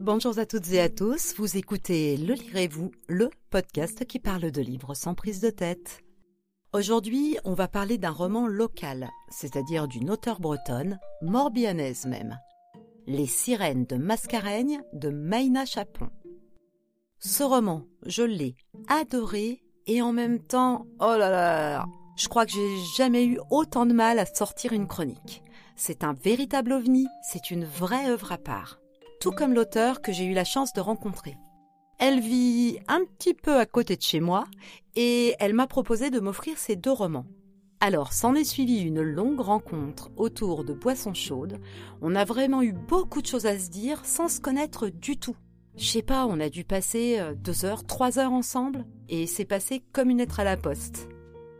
Bonjour à toutes et à tous, vous écoutez Le Lirez-vous, le podcast qui parle de livres sans prise de tête. Aujourd'hui, on va parler d'un roman local, c'est-à-dire d'une auteure bretonne, morbihannaise même. Les sirènes de Mascareigne de Maïna Chapon. Ce roman, je l'ai adoré et en même temps, oh là là, je crois que j'ai jamais eu autant de mal à sortir une chronique. C'est un véritable ovni, c'est une vraie œuvre à part. Tout comme l'auteur que j'ai eu la chance de rencontrer. Elle vit un petit peu à côté de chez moi et elle m'a proposé de m'offrir ses deux romans. Alors, s'en est suivi une longue rencontre autour de boissons chaudes. On a vraiment eu beaucoup de choses à se dire sans se connaître du tout. Je sais pas, on a dû passer euh, deux heures, trois heures ensemble et c'est passé comme une lettre à la poste.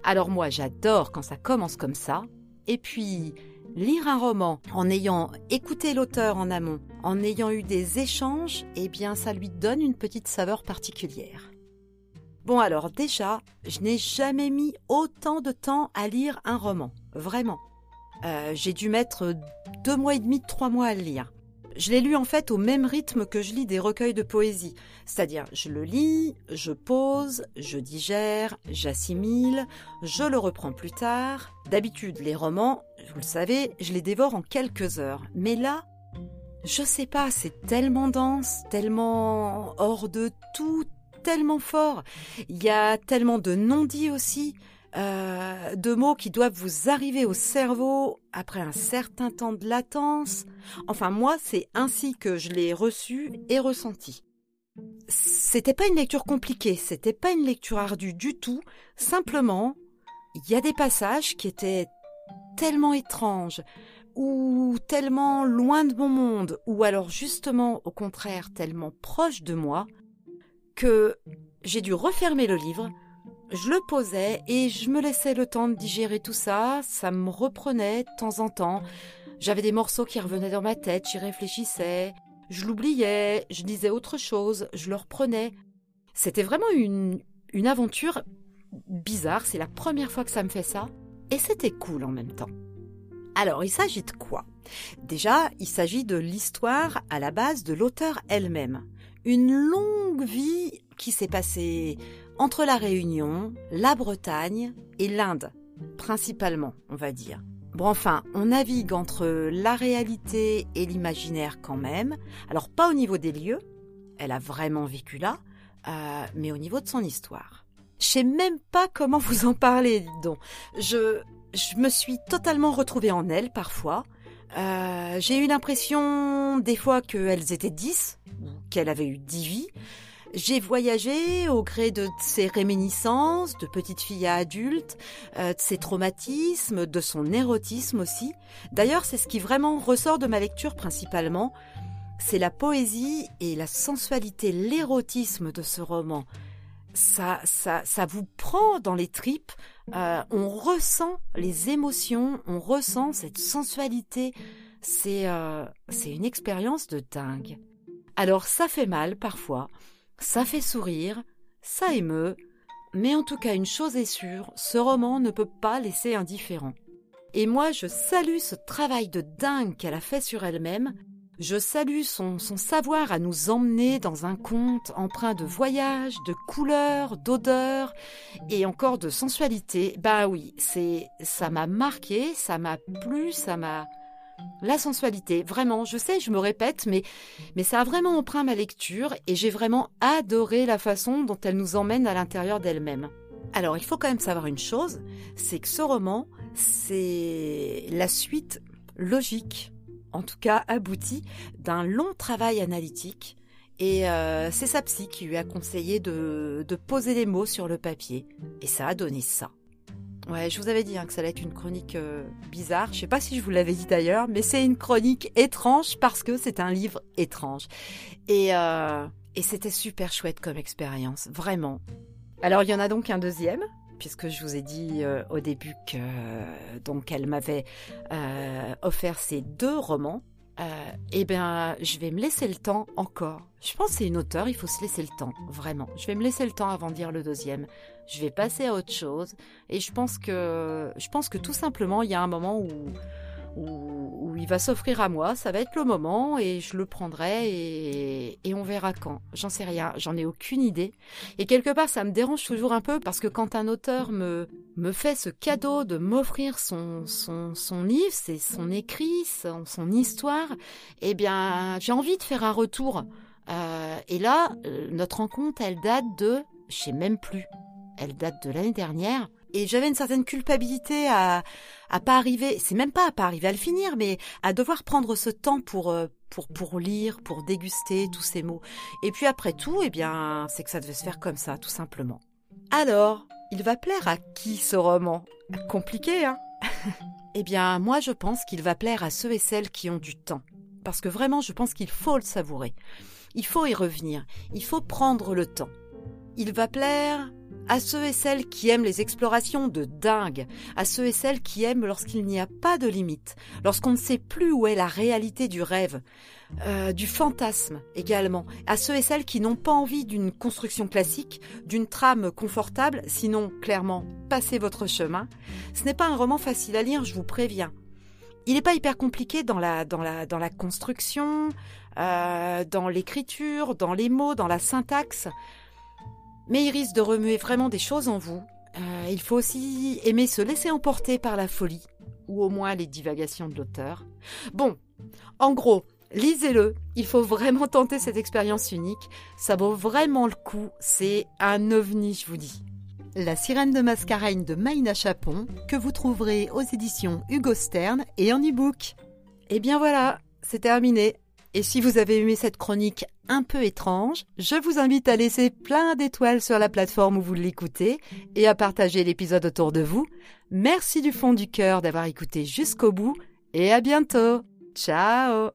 Alors moi, j'adore quand ça commence comme ça. Et puis, Lire un roman en ayant écouté l'auteur en amont, en ayant eu des échanges, eh bien ça lui donne une petite saveur particulière. Bon alors déjà, je n'ai jamais mis autant de temps à lire un roman, vraiment. Euh, j'ai dû mettre deux mois et demi, trois mois à le lire. Je l'ai lu en fait au même rythme que je lis des recueils de poésie. C'est-à-dire, je le lis, je pose, je digère, j'assimile, je le reprends plus tard. D'habitude, les romans, vous le savez, je les dévore en quelques heures. Mais là, je sais pas, c'est tellement dense, tellement hors de tout, tellement fort. Il y a tellement de non-dits aussi. Euh, de mots qui doivent vous arriver au cerveau après un certain temps de latence. Enfin, moi, c'est ainsi que je l'ai reçu et ressenti. C'était pas une lecture compliquée, c'était pas une lecture ardue du tout. Simplement, il y a des passages qui étaient tellement étranges, ou tellement loin de mon monde, ou alors justement au contraire tellement proche de moi, que j'ai dû refermer le livre, je le posais et je me laissais le temps de digérer tout ça, ça me reprenait de temps en temps. J'avais des morceaux qui revenaient dans ma tête, j'y réfléchissais, je l'oubliais, je disais autre chose, je le reprenais. C'était vraiment une, une aventure bizarre, c'est la première fois que ça me fait ça, et c'était cool en même temps. Alors, il s'agit de quoi? Déjà, il s'agit de l'histoire à la base de l'auteur elle-même. Une longue vie qui s'est passée entre la Réunion, la Bretagne et l'Inde, principalement, on va dire. Bon, enfin, on navigue entre la réalité et l'imaginaire quand même. Alors, pas au niveau des lieux, elle a vraiment vécu là, euh, mais au niveau de son histoire. Je sais même pas comment vous en parler, donc. Je, je me suis totalement retrouvée en elle parfois. Euh, j'ai eu l'impression des fois qu'elles étaient dix, qu'elle avait eu dix vies. J'ai voyagé au gré de ses réminiscences, de petite fille à adulte, euh, de ses traumatismes, de son érotisme aussi. D'ailleurs, c'est ce qui vraiment ressort de ma lecture principalement. C'est la poésie et la sensualité, l'érotisme de ce roman. Ça, ça, ça vous prend dans les tripes. Euh, on ressent les émotions, on ressent cette sensualité. C'est, euh, c'est une expérience de dingue. Alors ça fait mal parfois. Ça fait sourire, ça émeut, mais en tout cas une chose est sûre, ce roman ne peut pas laisser indifférent. Et moi je salue ce travail de dingue qu'elle a fait sur elle-même, je salue son, savoir à nous emmener dans un conte empreint de voyage, de couleurs, d'odeurs et encore de sensualité. Bah oui, c'est ça m'a marqué, ça m'a plu, ça m'a la sensualité, vraiment, je sais, je me répète, mais, mais ça a vraiment empreint ma lecture et j'ai vraiment adoré la façon dont elle nous emmène à l'intérieur d'elle-même. Alors, il faut quand même savoir une chose, c'est que ce roman, c'est la suite logique, en tout cas aboutie, d'un long travail analytique. Et euh, c'est sa psy qui lui a conseillé de, de poser les mots sur le papier. Et ça a donné ça. Ouais, je vous avais dit hein, que ça allait être une chronique euh, bizarre. Je sais pas si je vous l'avais dit d'ailleurs, mais c'est une chronique étrange parce que c'est un livre étrange. Et, euh, et c'était super chouette comme expérience, vraiment. Alors il y en a donc un deuxième, puisque je vous ai dit euh, au début que donc elle m'avait offert ces deux romans. Eh bien, je vais me laisser le temps encore. Je pense que c'est une auteure, il faut se laisser le temps, vraiment. Je vais me laisser le temps avant de dire le deuxième je vais passer à autre chose. Et je pense que, je pense que tout simplement, il y a un moment où, où, il va s'offrir à moi, ça va être le moment et je le prendrai et, on verra quand. J'en sais rien, j'en ai aucune idée. Et quelque part, ça me dérange toujours un peu parce que quand un auteur me, me fait ce cadeau de m'offrir son, son, son livre, c'est son écrit, son, son histoire, eh bien, j'ai envie de faire un retour. Euh, et là, euh, notre rencontre, elle date de, je sais même plus, elle date de l'année dernière. Et j'avais une certaine culpabilité à à pas arriver, c'est même pas à pas arriver à le finir, mais à devoir prendre ce temps pour euh, pour pour lire, pour déguster tous ces mots. Et puis après tout, eh bien, c'est que ça devait se faire comme ça, tout simplement. Alors, il va plaire à qui ce roman? Compliqué, hein? Eh bien, moi je pense qu'il va plaire à ceux et celles qui ont du temps. Parce que vraiment, je pense qu'il faut le savourer. Il faut y revenir. Il faut prendre le temps. Il va plaire à ceux et celles qui aiment les explorations de dingue, à ceux et celles qui aiment lorsqu'il n'y a pas de limite, lorsqu'on ne sait plus où est la réalité du rêve, euh, du fantasme également, à ceux et celles qui n'ont pas envie d'une construction classique, d'une trame confortable, sinon clairement passez votre chemin. Ce n'est pas un roman facile à lire, je vous préviens. Il n'est pas hyper compliqué dans la, construction, euh, dans l'écriture, dans les mots, dans la syntaxe mais il risque de remuer vraiment des choses en vous. Euh, il faut aussi aimer se laisser emporter par la folie, ou au moins les divagations de l'auteur. Bon, en gros, lisez-le, il faut vraiment tenter cette expérience unique, ça vaut vraiment le coup, c'est un ovni, je vous dis. La sirène de Mascarène de Maïna Chapon, que vous trouverez aux éditions Hugo Stern et en e-book. Et eh bien voilà, c'est terminé. Et si vous avez aimé cette chronique un peu étrange, je vous invite à laisser plein d'étoiles sur la plateforme où vous l'écoutez et à partager l'épisode autour de vous. Merci du fond du cœur d'avoir écouté jusqu'au bout et à bientôt. Ciao